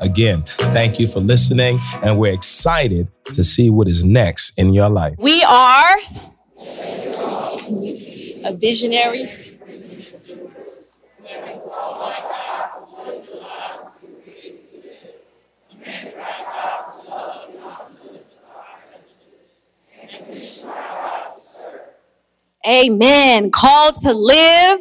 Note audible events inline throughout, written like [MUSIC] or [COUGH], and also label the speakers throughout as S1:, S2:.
S1: Again, thank you for listening, and we're excited to see what is next in your life.
S2: We are a visionary. Amen. Called to live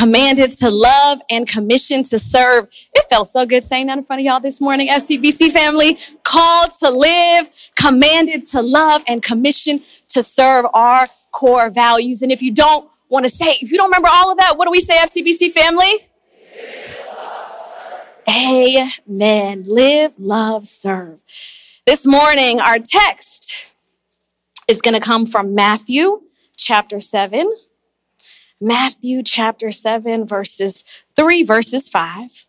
S2: commanded to love and commissioned to serve. It felt so good saying that in front of y'all this morning, FCBC family. Called to live, commanded to love, and commissioned to serve our core values. And if you don't want to say, if you don't remember all of that, what do we say, FCBC family? Live, Amen. Live, love, serve. This morning, our text is going to come from Matthew chapter 7 Matthew chapter 7, verses 3, verses 5.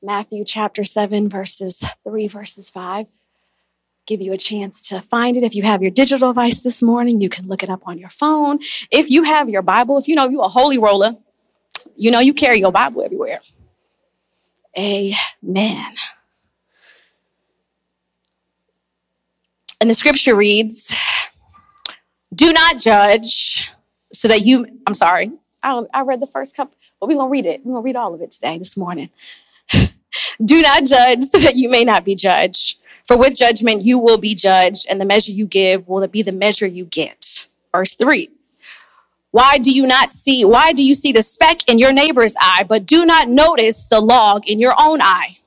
S2: Matthew chapter 7, verses 3, verses 5. Give you a chance to find it. If you have your digital device this morning, you can look it up on your phone. If you have your Bible, if you know you a holy roller, you know you carry your Bible everywhere. Amen. And the scripture reads, Do not judge so that you, I'm sorry, I, I read the first couple, but we're going to read it. We're going to read all of it today, this morning. [LAUGHS] Do not judge so that you may not be judged. For with judgment you will be judged, and the measure you give will be the measure you get. Verse three. Why do you not see, why do you see the speck in your neighbor's eye, but do not notice the log in your own eye?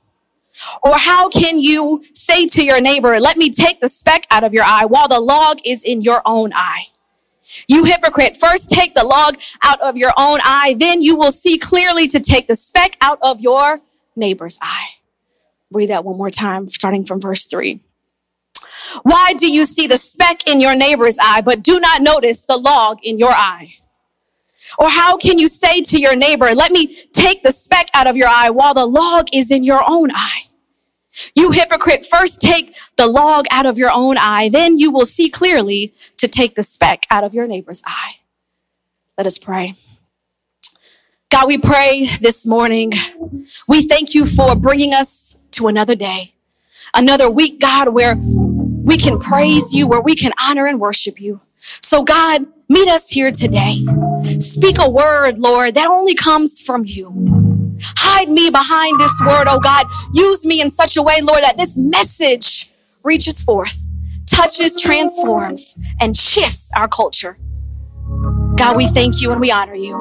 S2: Or how can you say to your neighbor, let me take the speck out of your eye while the log is in your own eye? You hypocrite, first take the log out of your own eye, then you will see clearly to take the speck out of your neighbor's eye. Read that one more time, starting from verse three. Why do you see the speck in your neighbor's eye, but do not notice the log in your eye? Or how can you say to your neighbor, let me take the speck out of your eye while the log is in your own eye? You hypocrite, first take the log out of your own eye, then you will see clearly to take the speck out of your neighbor's eye. Let us pray. God, we pray this morning. We thank you for bringing us to another day, another week, God, where we can praise you, where we can honor and worship you. So, God, meet us here today. Speak a word, Lord, that only comes from you. Hide me behind this word, oh God. Use me in such a way, Lord, that this message reaches forth, touches, transforms, and shifts our culture. God, we thank you and we honor you.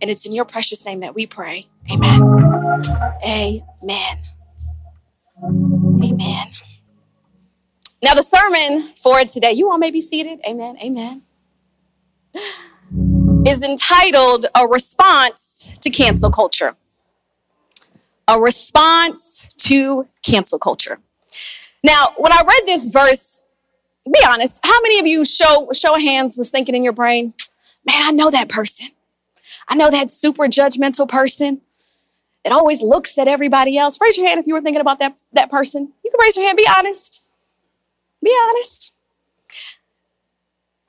S2: And it's in your precious name that we pray. Amen. Amen. Amen. Now, the sermon for today, you all may be seated. Amen. Amen. Is entitled A Response to Cancel Culture a response to cancel culture. Now, when I read this verse, be honest, how many of you show show of hands was thinking in your brain, man, I know that person. I know that super judgmental person It always looks at everybody else. Raise your hand if you were thinking about that, that person. You can raise your hand, be honest. Be honest.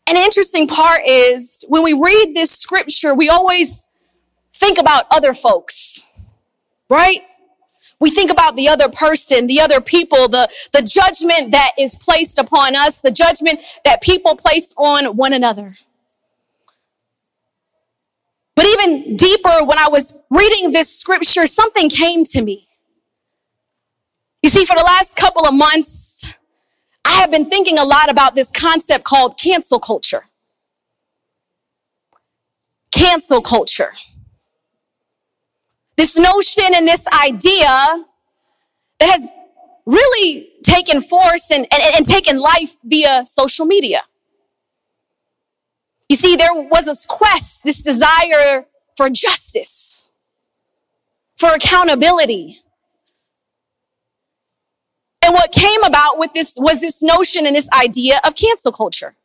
S2: An interesting part is when we read this scripture, we always think about other folks right? We think about the other person, the other people, the, the judgment that is placed upon us, the judgment that people place on one another. But even deeper, when I was reading this scripture, something came to me. You see, for the last couple of months, I have been thinking a lot about this concept called cancel culture. Cancel culture. This notion and this idea that has really taken force and, and, and taken life via social media. You see, there was this quest, this desire for justice, for accountability. And what came about with this was this notion and this idea of cancel culture.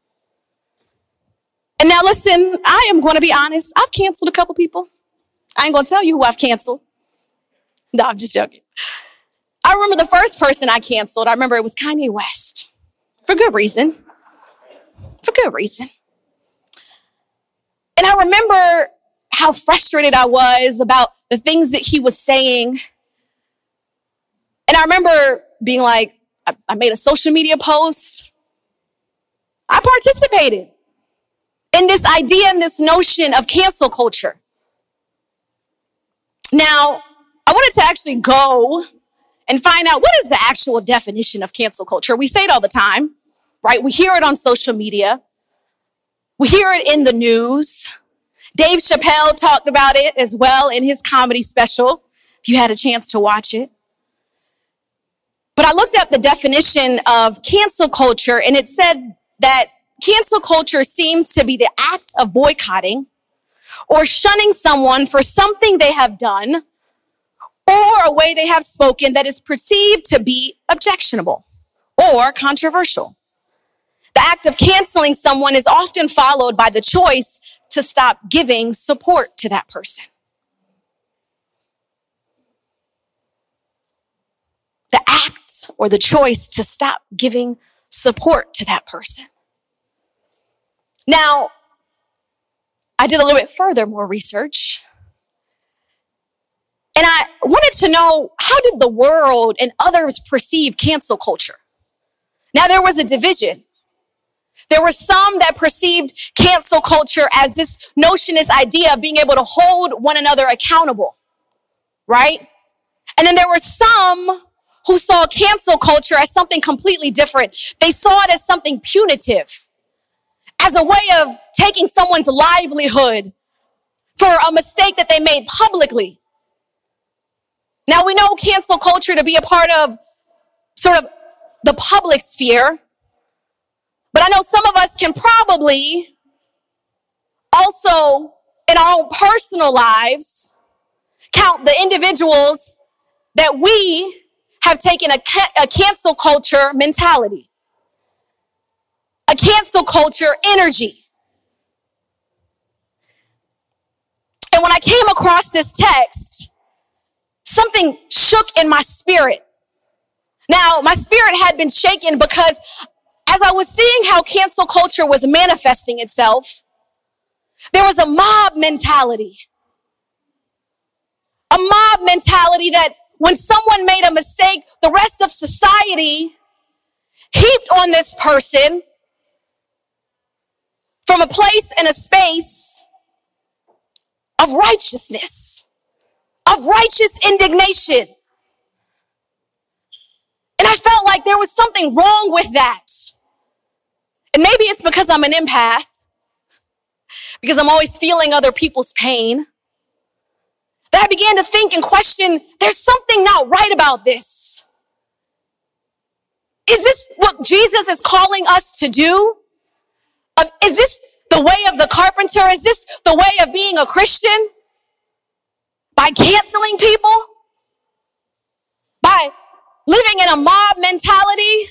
S2: And now listen, I am going to be honest. I've canceled a couple people. I ain't to tell you who I've canceled. [LAUGHS] No, I'm just joking. I remember the first person I canceled. I remember it was Kanye West for good reason. For good reason. And I remember how frustrated I was about the things that he was saying. And I remember being like, I, I made a social media post. I participated in this idea and this notion of cancel culture. Now, I wanted to actually go and find out what is the actual definition of cancel culture. We say it all the time, right? We hear it on social media. We hear it in the news. Dave Chappelle talked about it as well in his comedy special, if you had a chance to watch it. But I looked up the definition of cancel culture and it said that cancel culture seems to be the act of boycotting or shunning someone for something they have done or a way they have spoken that is perceived to be objectionable or controversial. The act of canceling someone is often followed by the choice to stop giving support to that person. The act or the choice to stop giving support to that person. Now, I did a little bit further, more research. And I wanted to know how did the world and others perceive cancel culture? Now, there was a division. There were some that perceived cancel culture as this notion, this idea of being able to hold one another accountable, right? And then there were some who saw cancel culture as something completely different. They saw it as something punitive, as a way of taking someone's livelihood for a mistake that they made publicly. Now we know cancel culture to be a part of sort of the public sphere, but I know some of us can probably also in our own personal lives count the individuals that we have taken a, ca- a cancel culture mentality, a cancel culture energy. And when I came across this text, something shook in my spirit. Now, my spirit had been shaken because as I was seeing how cancel culture was manifesting itself, there was a mob mentality. A mob mentality that when someone made a mistake, the rest of society heaped on this person from a place and a space of righteousness of righteous indignation. And I felt like there was something wrong with that. And maybe it's because I'm an empath, because I'm always feeling other people's pain, that I began to think and question there's something not right about this. Is this what Jesus is calling us to do? Uh, is this the way of the carpenter? Is this the way of being a Christian? by canceling people, by living in a mob mentality.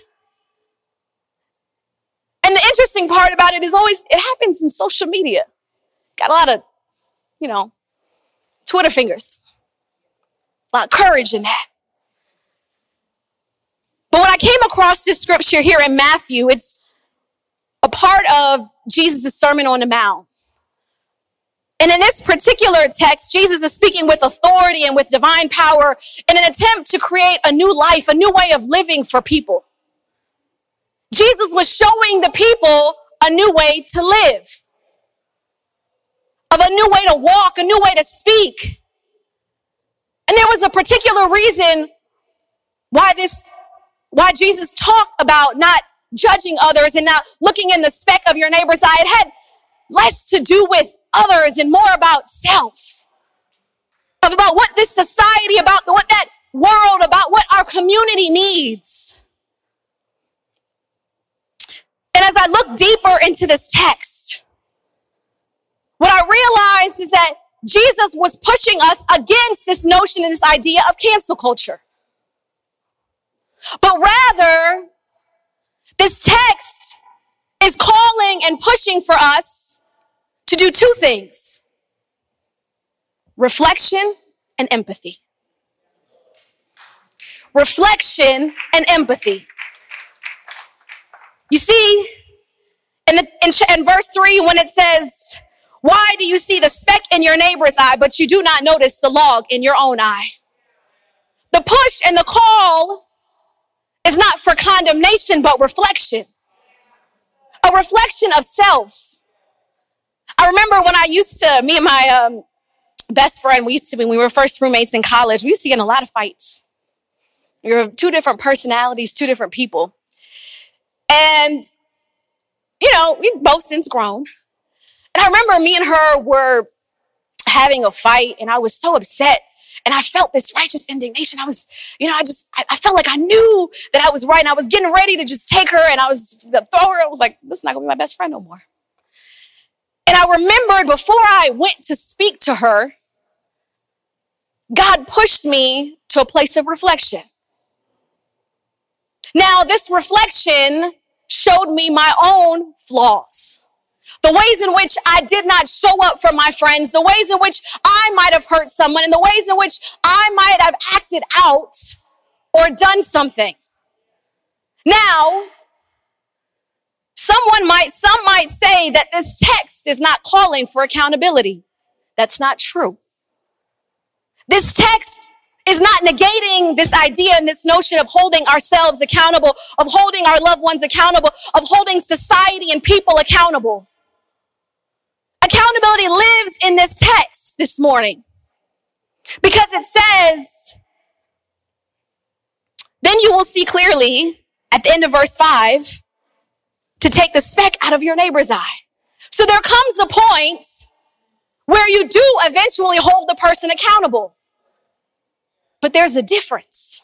S2: And the interesting part about it is always, it happens in social media. Got a lot of, you know, Twitter fingers, a lot of courage in that. But when I came across this scripture here in Matthew, it's a part of Jesus' Sermon on the Mount. And in this particular text, Jesus is speaking with authority and with divine power in an attempt to create a new life, a new way of living for people. Jesus was showing the people a new way to live, of a new way to walk, a new way to speak. And there was a particular reason why this, why Jesus talked about not judging others and not looking in the speck of your neighbor's eye. It had less to do with others and more about self. Of about what this society, about what that world, about what our community needs. And as I look deeper into this text, what I realized is that Jesus was pushing us against this notion and this idea of cancel culture. but rather this text is calling and pushing for us to do two things. Reflection and empathy. Reflection and empathy. You see, in, the, in, in verse 3, when it says, Why do you see the speck in your neighbor's eye, but you do not notice the log in your own eye? The push and the call is not for condemnation, but reflection. A reflection of self. I remember when I used to, me and my um, best friend, we used to, when we were first roommates in college, we used to get in a lot of fights. We were two different personalities, two different people. And, you know, we've both since grown. And I remember me and her were having a fight, and I was so upset and I felt this righteous indignation. I was, you know, I just, I, I, felt like I knew that I was right. And I was getting ready to just take her and I was throw her. I was like, this is not gonna be my best friend no more. And I remembered before I went to speak to her, God pushed me to a place of reflection. Now, this reflection showed me my own flaws the ways in which I did not show up for my friends, the ways in which I might have hurt someone, and the ways in which I might have acted out or done something. Now, someone might, some might say that this text is not calling for accountability. That's not true. This text is not negating this idea and this notion of holding ourselves accountable, of holding our loved ones accountable, of holding society and people accountable. Accountability lives in this text this morning because it says, then you will see clearly at the end of verse five to take the speck out of your neighbor's eye. So there comes a point where you do eventually hold the person accountable. But there's a difference.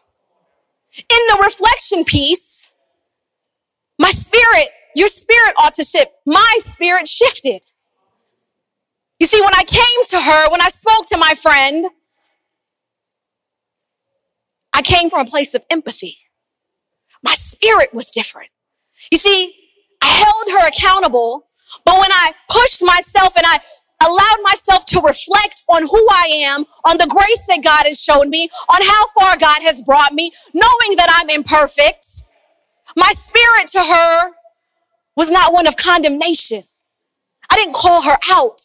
S2: In the reflection piece, my spirit, your spirit ought to shift. My spirit shifted. You see, when I came to her, when I spoke to my friend, I came from a place of empathy. My spirit was different. You see, I held her accountable, but when I pushed myself and I allowed myself to reflect on who I am, on the grace that God has shown me, on how far God has brought me, knowing that I'm imperfect, my spirit to her was not one of condemnation. I didn't call her out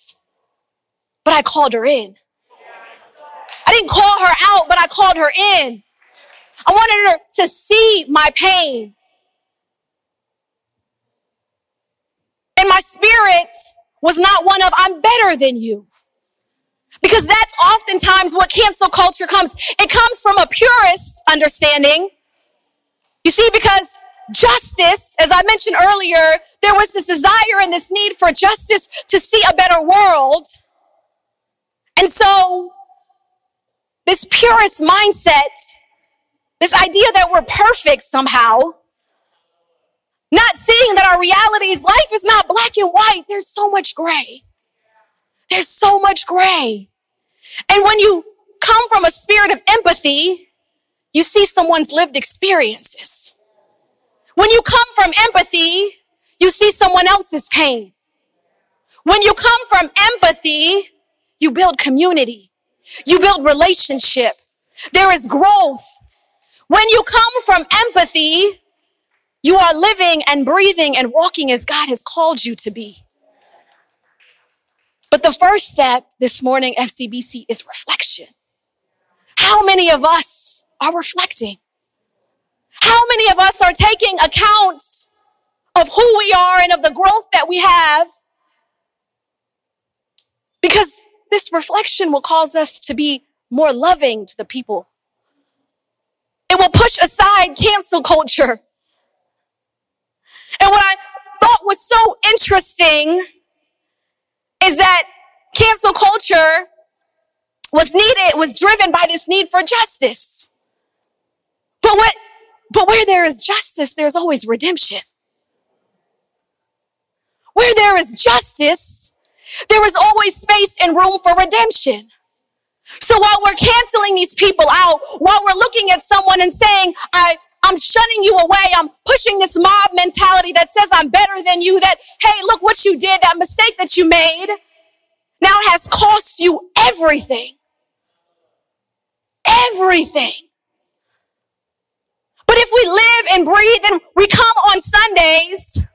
S2: but I called her in. I didn't call her out, but I called her in. I wanted her to see my pain. And my spirit was not one of, I'm better than you. Because that's oftentimes what cancel culture comes. It comes from a purist understanding. You see, because justice, as I mentioned earlier, there was this desire and this need for justice to see a better world. And so, this purist mindset, this idea that we're perfect somehow, not seeing that our reality is life is not black and white, there's so much gray. There's so much gray. And when you come from a spirit of empathy, you see someone's lived experiences. When you come from empathy, you see someone else's pain. When you come from empathy, you build community. You build relationship. There is growth. When you come from empathy, you are living and breathing and walking as God has called you to be. But the first step this morning, FCBC, is reflection. How many of us are reflecting? How many of us are taking account of who we are and of the growth that we have? Because this reflection will cause us to be more loving to the people. It will push aside cancel culture. And what I thought was so interesting is that cancel culture was needed, was driven by this need for justice. But what, but where there is justice, there's always redemption. Where there is justice, there is always space and room for redemption. So while we're canceling these people out, while we're looking at someone and saying, I, I'm shunning you away. I'm pushing this mob mentality that says I'm better than you, that, hey, look what you did, that mistake that you made now has cost you everything. Everything. But if we live and breathe and we come on Sundays,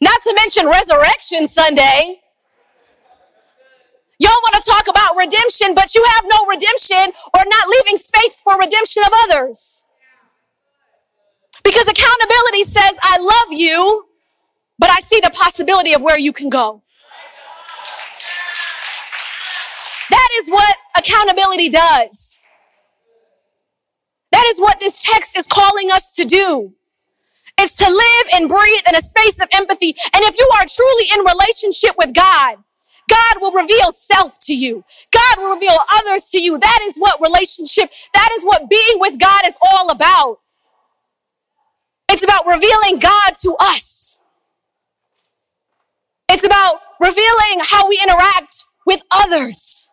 S2: not to mention Resurrection Sunday, Y'all want to talk about redemption, but you have no redemption or not leaving space for redemption of others. Because accountability says, I love you, but I see the possibility of where you can go. That is what accountability does. That is what this text is calling us to do. It's to live and breathe in a space of empathy. And if you are truly in relationship with God, God will reveal self to you. God will reveal others to you. That is what relationship, that is what being with God is all about. It's about revealing God to us. It's about revealing how we interact with others.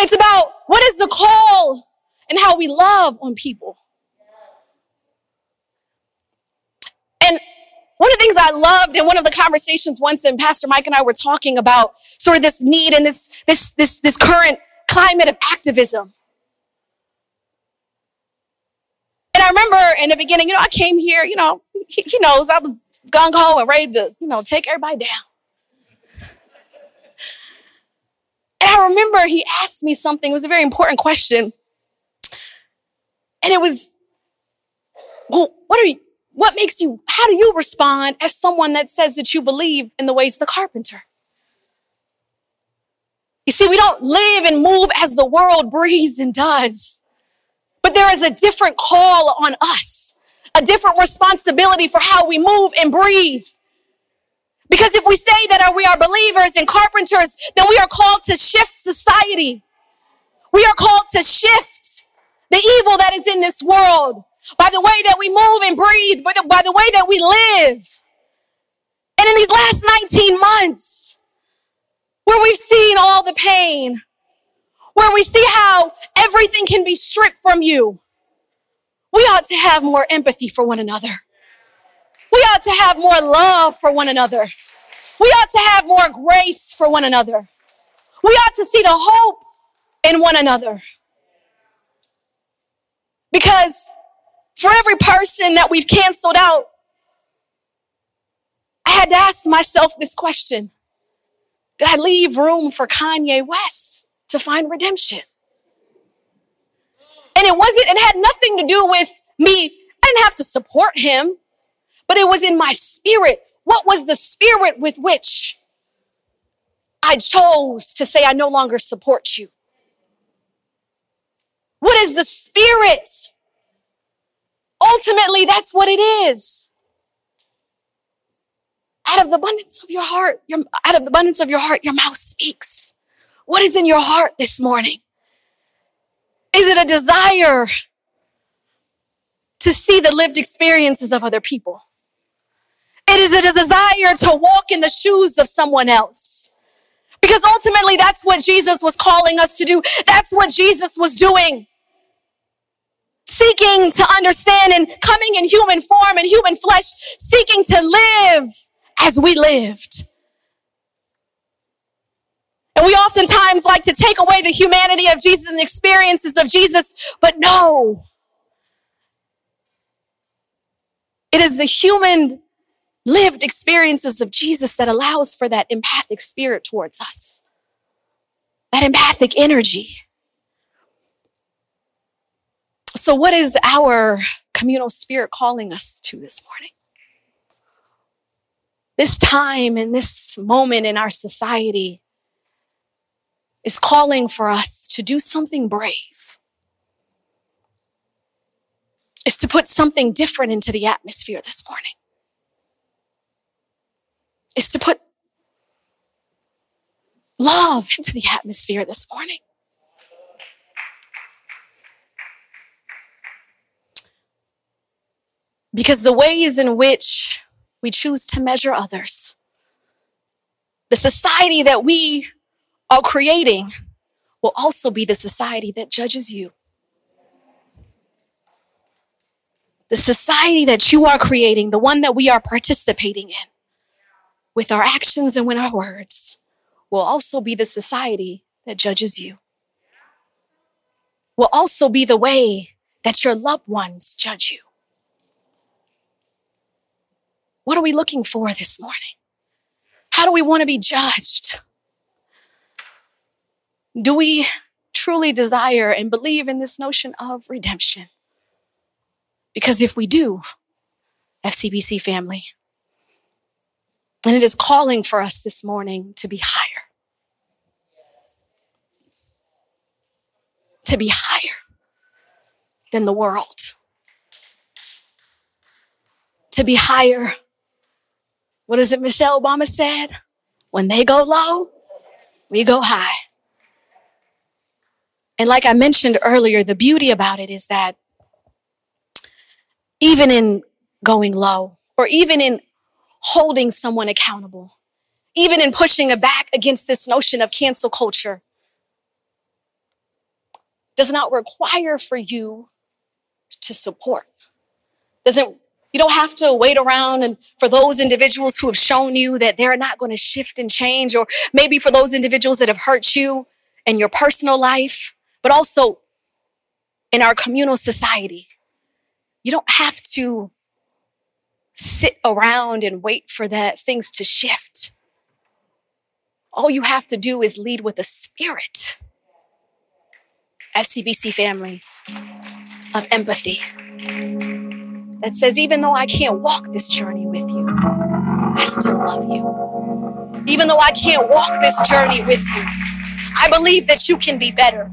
S2: It's about what is the call and how we love on people. And one of the things I loved in one of the conversations once, and Pastor Mike and I were talking about sort of this need and this, this, this, this current climate of activism. And I remember in the beginning, you know, I came here, you know, he, he knows I was gung ho and ready to, you know, take everybody down. And I remember he asked me something, it was a very important question. And it was, well, what are you, what makes you, how do you respond as someone that says that you believe in the ways of the carpenter? You see, we don't live and move as the world breathes and does. But there is a different call on us, a different responsibility for how we move and breathe. Because if we say that we are believers and carpenters, then we are called to shift society. We are called to shift the evil that is in this world by the way that we move and breathe, by the, by the way that we live. And in these last 19 months, where we've seen all the pain, where we see how everything can be stripped from you, we ought to have more empathy for one another. We ought to have more love for one another. We ought to have more grace for one another. We ought to see the hope in one another. Because for every person that we've canceled out, I had to ask myself this question. Did I leave room for Kanye West to find redemption? And it wasn't, it had nothing to do with me. I didn't have to support him, but it was in my spirit. What was the spirit with which I chose to say, I no longer support you? What is the spirit Ultimately, that's what it is. Out of the abundance of your heart, your, out of the abundance of your heart, your mouth speaks. What is in your heart this morning? Is it a desire to see the lived experiences of other people? It is a desire to walk in the shoes of someone else. Because ultimately, that's what Jesus was calling us to do. That's what Jesus was doing seeking to understand and coming in human form and human flesh, seeking to live as we lived. And we oftentimes like to take away the humanity of Jesus and the experiences of Jesus, but no. It is the human lived experiences of Jesus that allows for that empathic spirit towards us, that empathic energy. So, what is our communal spirit calling us to this morning? This time and this moment in our society is calling for us to do something brave. Is to put something different into the atmosphere this morning. Is to put love into the atmosphere this morning. Because the ways in which we choose to measure others, the society that we are creating will also be the society that judges you. The society that you are creating, the one that we are participating in with our actions and with our words, will also be the society that judges you. Will also be the way that your loved ones judge you. What are we looking for this morning? How do we want to be judged? Do we truly desire and believe in this notion of redemption? Because if we do, FCBC family, then it is calling for us this morning to be higher. To be higher than the world. To be higher. What is it Michelle Obama said? When they go low, we go high. And like I mentioned earlier, the beauty about it is that even in going low, or even in holding someone accountable, even in pushing back against this notion of cancel culture, does not require for you to support. Doesn't you don't have to wait around and for those individuals who have shown you that they're not going to shift and change, or maybe for those individuals that have hurt you in your personal life, but also in our communal society. You don't have to sit around and wait for that things to shift. All you have to do is lead with a spirit. FCBC family of empathy that says, even though I can't walk this journey with you, I still love you. Even though I can't walk this journey with you, I believe that you can be better.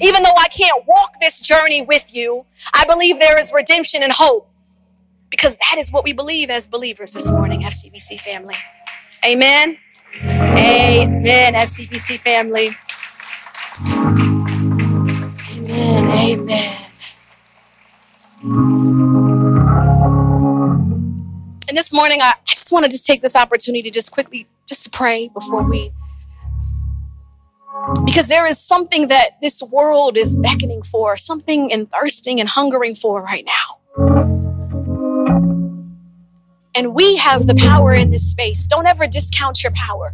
S2: Even though I can't walk this journey with you, I believe there is redemption and hope because that is what we believe as believers this morning, FCBC family. Amen. Amen, FCBC family. Amen. Amen. And this morning, I, I just want to just take this opportunity just quickly just to pray before we because there is something that this world is beckoning for, something and thirsting and hungering for right now. And we have the power in this space. Don't ever discount your power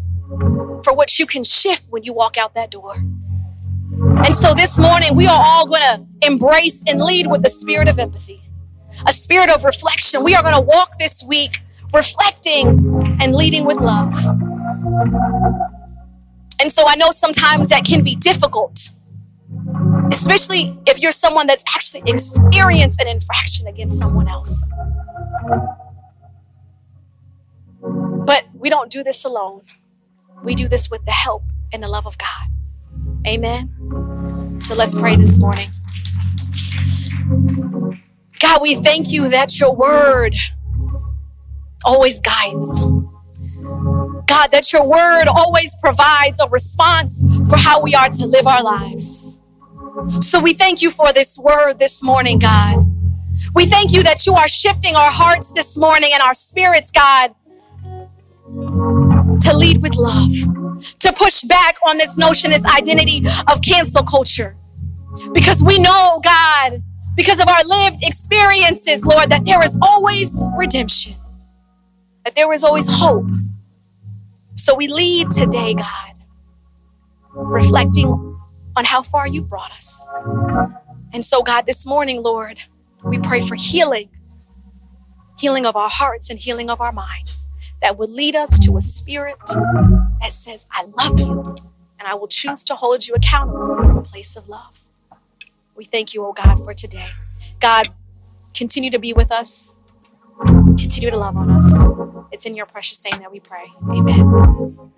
S2: for what you can shift when you walk out that door. And so this morning, we are all going to embrace and lead with the spirit of empathy, a spirit of reflection. We are going to walk this week reflecting and leading with love. And so I know sometimes that can be difficult, especially if you're someone that's actually experienced an infraction against someone else. But we don't do this alone. We do this with the help and the love of God. Amen. So let's pray this morning. God, we thank you that your word always guides. God, that your word always provides a response for how we are to live our lives. So we thank you for this word this morning, God. We thank you that you are shifting our hearts this morning and our spirits, God, to lead with love to push back on this notion, this identity of cancel culture. Because we know, God, because of our lived experiences, Lord, that there is always redemption, that there is always hope. So we lead today, God, reflecting on how far you brought us. And so, God, this morning, Lord, we pray for healing, healing of our hearts and healing of our minds that would lead us to a spirit that says, I love you, and I will choose to hold you accountable in a place of love. We thank you, oh God, for today. God, continue to be with us, continue to love on us. It's in your precious name that we pray. Amen.